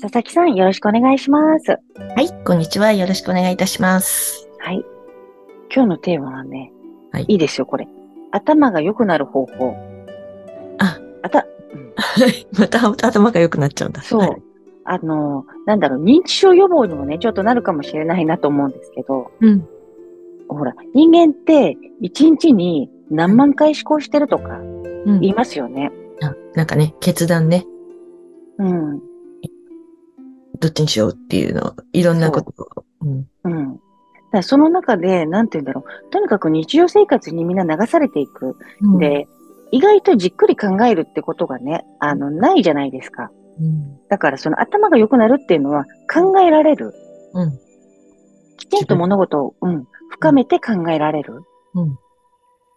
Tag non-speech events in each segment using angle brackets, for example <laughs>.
佐々木さんよろしくお願いしますはい、こんにちは。よろしくお願いいたします。はい今日のテーマはね、はいいいですよこれ頭が良くなる方法あ、あた、うん <laughs> また頭が良くなっちゃうんだ。そう。はいあの、なんだろう、認知症予防にもね、ちょっとなるかもしれないなと思うんですけど、うん。ほら、人間って一日に何万回思考してるとかうん言いますよね。あなんかね、決断ね、うん。どっちにしようっていうの、いろんなことを。うん。うん。だからその中で、なんて言うんだろう。とにかく日常生活にみんな流されていく。うん、で、意外とじっくり考えるってことがね、あの、ないじゃないですか。うん。だからその頭が良くなるっていうのは考えられる。うん。きちんと物事を、うん、深めて考えられる。うん。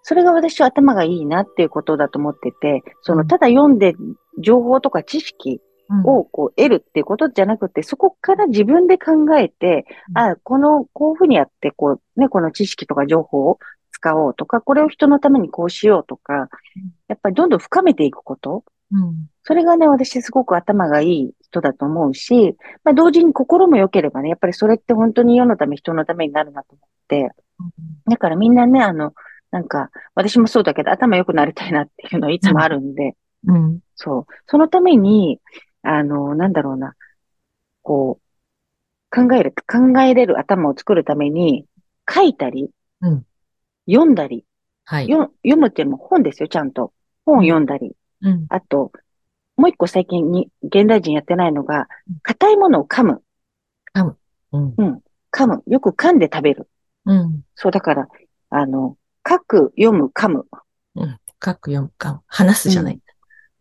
それが私は頭がいいなっていうことだと思ってて、そうの、んただ読んで情報とか知識うん、をこう得るっていうことじゃなくて、そこから自分で考えて、うんあ、この、こういうふうにやって、こう、ね、この知識とか情報を使おうとか、これを人のためにこうしようとか、やっぱりどんどん深めていくこと。うん。それがね、私すごく頭がいい人だと思うし、まあ同時に心も良ければね、やっぱりそれって本当に世のため、人のためになるなと思って、だからみんなね、あの、なんか、私もそうだけど、頭良くなりたいなっていうのはいつもあるんで、うん。そう。そのために、あの、なんだろうな、こう、考える、考えれる頭を作るために、書いたり、うん読んだり、はい。よ読むっていうのも本ですよ、ちゃんと。本を読んだり。うん。あと、もう一個最近に、現代人やってないのがうん、硬いものを噛む。うん。噛む。よく噛んで食べる。うん。そう、だから、あの、書く、読む、噛む。うん。書く、読むか、話すじゃない。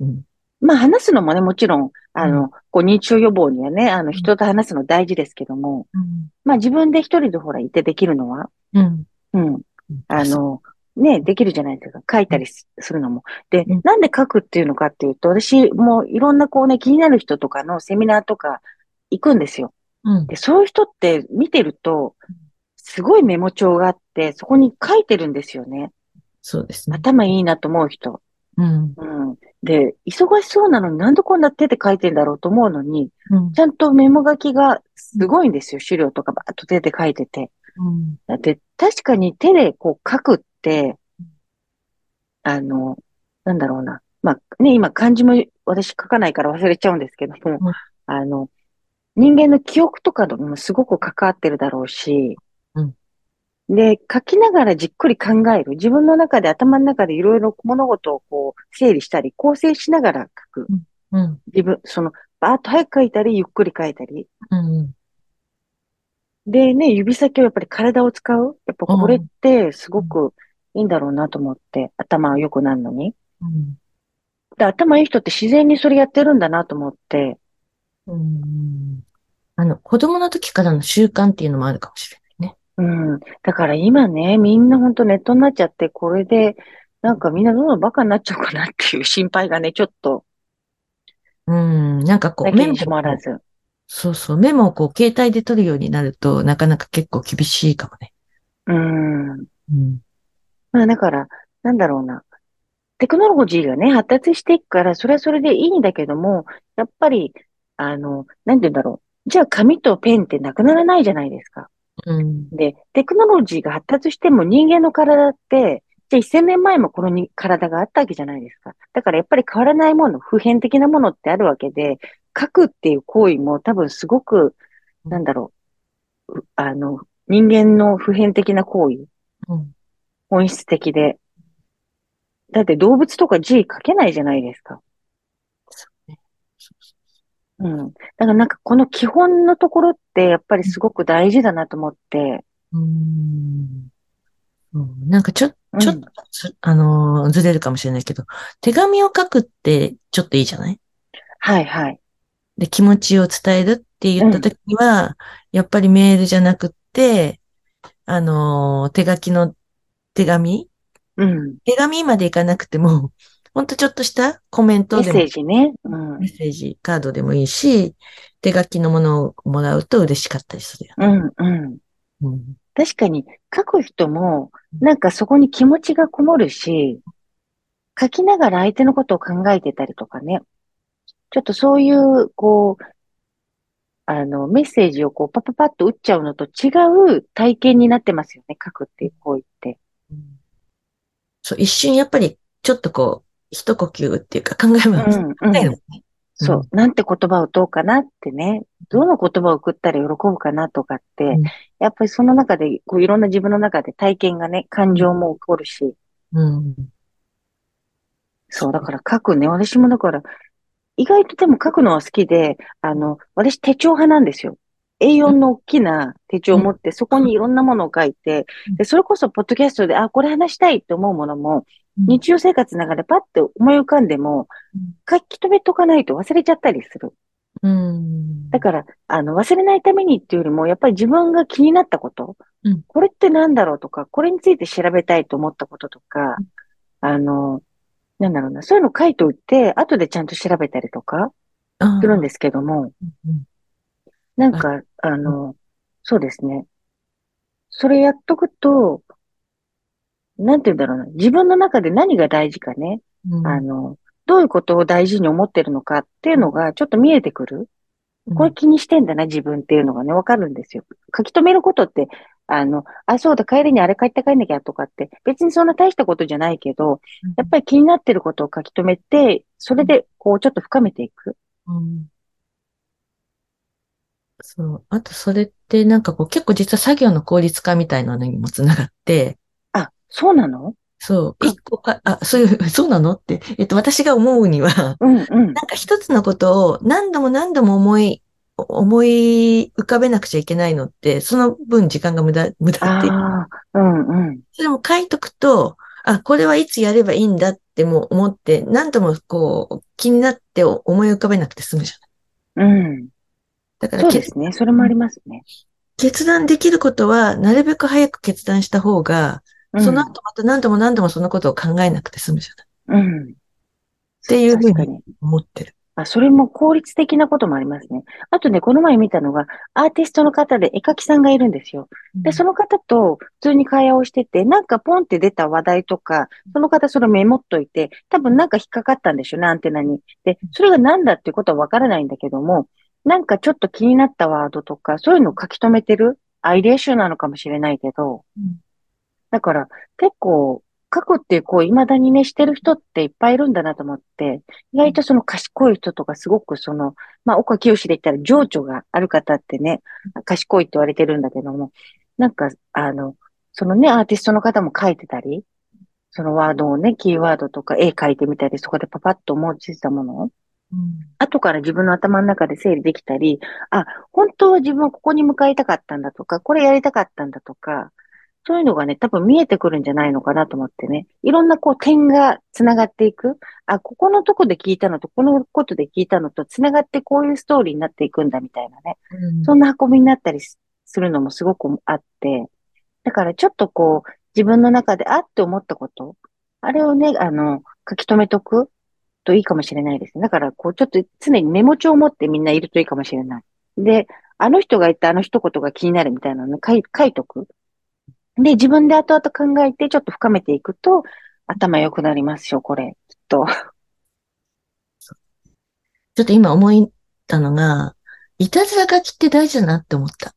うん。まあ話すのもね、もちろん、あの、うこう認知症予防にはね、あの、人と話すの大事ですけども、うん。まあ自分で一人でほらいてできるのは、うん。うん、あ、の、ね、できるじゃないですか。書いたりすするのも。でうん、なんで書くっていうのかっていうと、私もういろんなこうね、気になる人とかのセミナーとか行くんですよ。うん。で、そういう人って見てるとうん、すごいメモ帳があって、そこに書いてるんですよね。そうですね。頭いいなと思う人。うん。うん。で、忙しそうなのになんでこんな手で書いてんだろうと思うのに、うんち。ゃんとメモ書きがすごいんですよ。資料とかばーっと手で書いてて。うん。だって、確かに手でこう書くって、あの、なんだろうな。まあね、今漢字も私書かないから忘れちゃうんですけども、うんあの、人間の記憶とかともすごく関わってるだろうし、うんで、書きながらじっくり考える。自分の中で頭の中でいろいろ物事をこう整理したり、構成しながら書く。うん。自分、その、バーッと早く書いたり、ゆっくり書いたり。うん。でね、指先をやっぱり体を使う。やっぱこれってすごくいいんだろうなと思って、頭が良くなるのに。うん。で、頭いい人って自然にそれやってるんだなと思って、うん。あの、子供の時からの習慣っていうのもあるかもしれないね。うん。だから今ね、みんなほんとネットになっちゃって、これで、なんかみんなどんどんバカになっちゃうかなっていう心配がね、ちょっと、うん。なんかこう、なきにしもあらず。そうそう、メモをこう、携帯で取るようになると、なかなか結構厳しいかもね。うん。うん。まあだから、なんだろうな。テクノロジーがね、発達していくから、それはそれでいいんだけども、やっぱり、あの、なんて言うんだろう。じゃあ紙とペンってなくならないじゃないですか。うん。で、テクノロジーが発達しても人間の体って、じゃあ1000年前もこのに体があったわけじゃないですか。だからやっぱり変わらないもの、普遍的なものってあるわけで、書くっていう行為も多分すごく、なんだろう、うあの、人間の普遍的な行為、うん。本質的で。だって動物とか字書けないじゃないですか。うん。だからなんかこの基本のところってやっぱりすごく大事だなと思って。うん。うんなんかちょ、うんちょっとず、あのーずれるかもしれないけど、手紙を書くってちょっといいじゃない？はいはい。で、気持ちを伝えるって言った時には、やっぱりメールじゃなくって、あのー、手書きの手紙？うん。手紙までいかなくても、ほんとちょっとしたコメンメッセトでもージね。うん。メッセージ、カードでもいいし、手書きのものをもらうと嬉しかったりするよ。うん、うん。うん。確かに書く人も、なんかそこに気持ちがこもるし、書きながら相手のことを考えてたりとかね。ちょっとそういう、こう、あの、メッセージをこう、パパパッと打っちゃうのと違う体験になってますよね。書くっていう行為って。そう、一瞬やっぱり、ちょっとこう、一呼吸っていうか考えうます。ん、うん。のね。そう。なんて言葉を打とうかなってね。どの言葉を送ったら喜ぶかなとかって、うんやっぱりその中で、こういろんな自分の中で体験がね、感情も起こるし、うん。そう、だから書くね。私もだから、意外とでも書くのは好きで、あの、私手帳派なんですよ。A4 の大きな手帳を持って、そこにいろんなものを書いて、で、それこそポッドキャストで、あ、これ話したいって思うものも、日常生活の中でパッて思い浮かんでも、書き留めとかないと忘れちゃったりする。うん。だから、あの、忘れないためにっていうよりも、やっぱり自分が気になったこと、うん。これって何だろうとか、これについて調べたいと思ったこととか、あの、なんだろうな、そういうの書いといて、後でちゃんと調べたりとかあするんですけども、うんなんか、あの、そうですね。それやっとくと、なんて言うんだろうな、自分の中で何が大事かね、うん。あの、どういうことを大事に思ってるのかっていうのがちょっと見えてくる。これ気にしてんだな、自分っていうのがね、わかるんですよ。書き留めることって、あの、あ、そうだ、帰りにあれ帰って帰んなきゃとかって、別にそんな大したことじゃないけど、やっぱり気になってることを書き留めて、それで、こう、ちょっと深めていく。うん。そう。あと、それってなんかこう、結構実は作業の効率化みたいなのにもつながって、あ、そうなの？そう、か一個か、あ、そういう、<laughs> そうなの？って、えっと、私が思うには、うんうん。なんか一つのことを何度も何度も思い、思い浮かべなくちゃいけないのって、その分時間が無駄、無駄っていう。ああ、うんうん。それも書いとくと、あ、これはいつやればいいんだってもう思って、何度もこう、気になって思い浮かべなくて済むじゃない。うん。だから決そうですね。それもありますね。決断できることは、なるべく早く決断した方が、うんその後また何度も何度もそのことを考えなくて済むじゃない。うん。っていうふうに。思ってる。あ、それも効率的なこともありますね。あとね、この前見たのが、アーティストの方で絵描きさんがいるんですよ。で、その方と普通に会話をしてて、なんかポンって出た話題とか、その方それメモっといて、多分なんか引っかかったんでしょうね、アンテナに。で、それが何だっていうことはわからないんだけども、なんかちょっと気になったワードとか、そういうのを書き留めてるアイデア集なのかもしれないけど、うんだから結構書くっていう未だにねしてる人っていっぱいいるんだなと思って、意外とその賢い人とかすごくその、まあ岡清で言ったら情緒がある方ってね、賢いって言われてるんだけども、なんかあの、そのね、アーティストの方も書いてたり、そのワードをね、キーワードとか絵描いてみたり、そこでパパッと思いついたもの。を、うん。後から自分の頭の中で整理できたり、あ、本当は自分はここに向かいたかったんだとか、これやりたかったんだとか、そういうのがね、多分見えてくるんじゃないのかなと思ってね。いろんなこう点が繋がっていく。あ、ここのとこで聞いたのと、このことで聞いたのと繋がってこういうストーリーになっていくんだみたいなね。うんそんな運びになったりすするのもすごくあって。だからちょっとこう、自分の中であって思ったこと、あれをね、あの、書き留めとくといいかもしれないですね。だから、こう、ちょっと常にメモ帳を持ってみんないるといいかもしれない。で、あの人が言ったあの一言が気になるみたいなの書い書いとく。で、自分で後々考えてちょっと深めていくと、頭良くなりますよ、これ。きっと。<laughs> ちょっと今思いたのが、いたずら書きって大事だなって思った。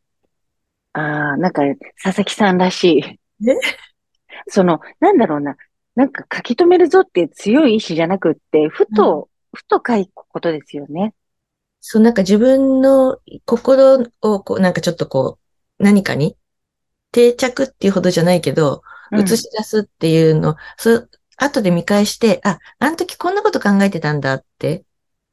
ああ、なんか、佐々木さんらしい。え？<laughs> その、なんだろうな。なんか書き留めるぞって強い意志じゃなくって、ふと、ふと書くことですよね。そう、なんか自分の心を、こう、なんかちょっとこう、何かに定着っていうほどじゃないけど、うん映し出すっていうの、そう、後で見返して、あ、あの時こんなこと考えてたんだって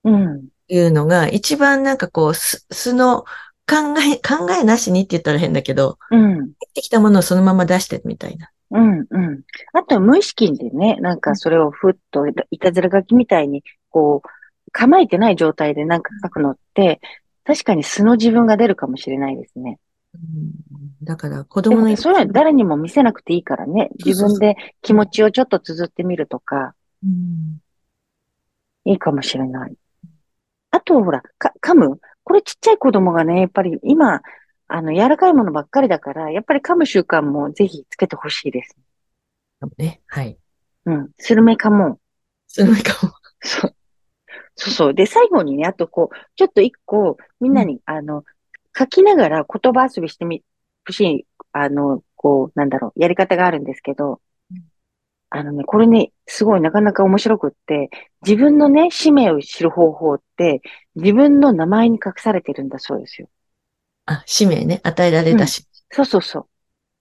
うん。いうのが、一番なんかこう、す素の考え、考えなしにって言ったら変だけど、うん。入ってきたものをそのまま出してるみたいな。うん。うん。あとは無意識でね、なんかそれをふっといたずら書きみたいに、こう、構えてない状態でなんか書くのって、確かに素の自分が出るかもしれないですね。うんだから子で供のもそれは誰にも見せなくていいからね。自分で気持ちをちょっと綴ってみるとか、うんいいかもしれない。あと、ほら、か、噛むこれちっちゃい子供がね、やっぱり今、あの、柔らかいものばっかりだから、やっぱり噛む習慣もぜひつけてほしいです。ね。はい。うん。スルメ噛もう。そのかも。そう。そうそう。で、最後にね、あとこう、ちょっと一個、みんなに、あの、書きながら言葉遊びしてみ、ほしい、あの、こう、なんだろう、やり方があるんですけどうん、あのね、これね、すごいなかなか面白くって、自分のね、使命を知る方法って、自分の名前に隠されてるんだそうですよ。あ、使命ね。与えられたし。そうそうそう。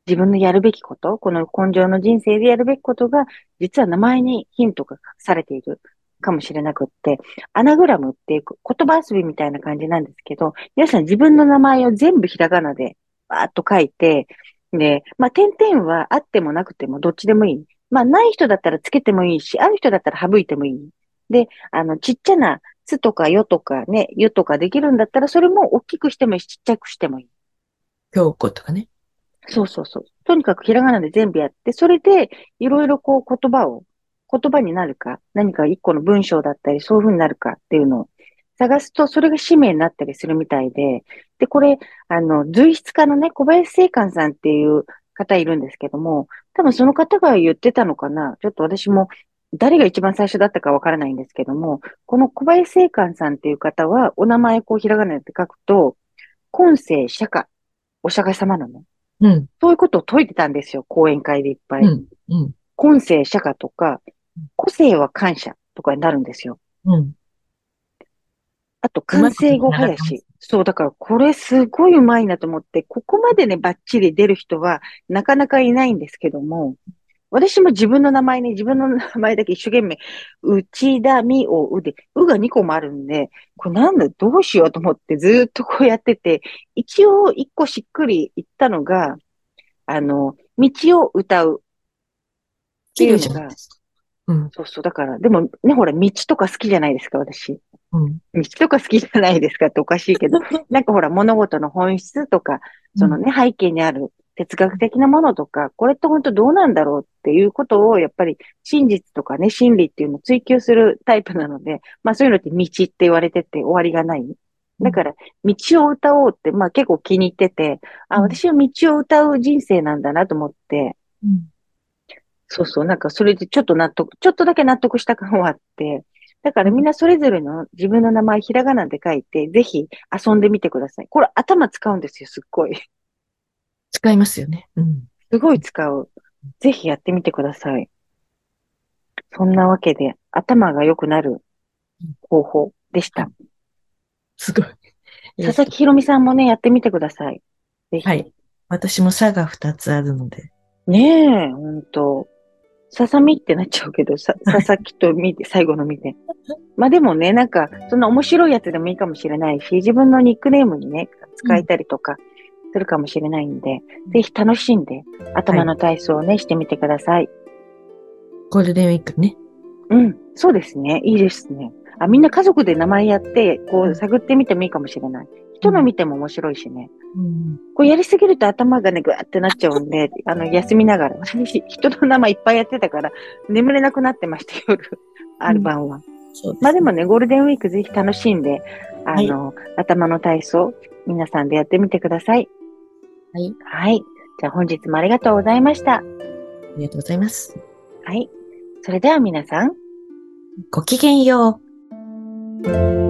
自分のやるべきこと、この根性の人生でやるべきことが、実は名前にヒントが隠されているかもしれなくって、アナグラムっていう言葉遊びみたいな感じなんですけど、皆さん自分の名前を全部ひらがなでバーッと書いて、で、まあ、点々はあってもなくてもどっちでもいい。まあ、ない人だったらつけてもいいし、ある人だったら省いてもいい。で、あの、ちっちゃなつとかよとかね、ゆとかできるんだったら、それも大きくしてもいいし、ちっちゃくしてもいい。京子とかね。そうそうそう。とにかくひらがなで全部やって、それでいろいろこう言葉を、言葉になるか、何か一個の文章だったり、そういう風になるかっていうのを探すと、それが使命になったりするみたいで、で、これ、あの、随筆家のね、小林正観さんっていう方いるんですけども、多分その方が言ってたのかな？ちょっと私も誰が一番最初だったかわからないんですけども、この小林正観さんっていう方は、お名前こうひらがなで書くと、今世釈迦、お釈迦様のね、うん。そういうことを説いてたんですよ、講演会でいっぱい。うん。うん。今世釈迦とか、個性は感謝とかになるんですよ。うん。あと、完成語林。そう、だからこれすごいうまいなと思って、ここまでね、バッチリ出る人はなかなかいないんですけども、私も自分の名前に、自分の名前だけ一生懸命、内田美おうで、うが2個もあるんで、これなんだ、どうしようと思ってずーっとこうやってて、一応一個しっくり言ったのが、あの、道を歌う。綺麗じゃないですか。うん。そうそう。だから、でもね、ほら、道とか好きじゃないですか、私。うん。道とか好きじゃないですかっておかしいけど、<laughs> なんかほら、物事の本質とか、そのね、背景にある哲学的なものとか、これって本当どうなんだろうっていうことを、やっぱり真実とかね、真理っていうのを追求するタイプなので、まあそういうのって道って言われてて終わりがない。だから、道を歌おうって、まあ結構気に入ってて、あ、うん私は道を歌う人生なんだなと思って、うん。そうそう、なんかそれでちょっと納得、ちょっとだけ納得した感はあって、だからみんなそれぞれの自分の名前ひらがなで書いて、ぜひ遊んでみてください。これ頭使うんですよ、すっごい。使いますよね。うん。すごい使う。ぜひやってみてください。そんなわけで、頭が良くなる方法でした。すごい。佐々木ひろみさんもね、やってみてください。ぜひ。はい。私も差が2つあるので。ねえ、ほんと。ささみってなっちゃうけど、さ、佐々木と見て、最後の見て。まあでもね、なんか、そんな面白いやつでもいいかもしれないし、自分のニックネームにね、使えたりとかするかもしれないんで、ぜひ楽しんで、頭の体操をね、してみてください。ゴールデンウィークね。うん、そうですね。いいですね。あ、みんな家族で名前やって、こう、探ってみてもいいかもしれない。人の見ても面白いしね。うん。こうやりすぎると頭がね、ぐわってなっちゃうんで、あの、休みながら。私、<laughs> 人の名前いっぱいやってたから、眠れなくなってました、夜。ある晩は。そうです。まあでもね、ゴールデンウィークぜひ楽しんで、あの、頭の体操、皆さんでやってみてください。はい。はい。じゃあ本日もありがとうございました。ありがとうございます。はい。それでは皆さん、ごきげんよう。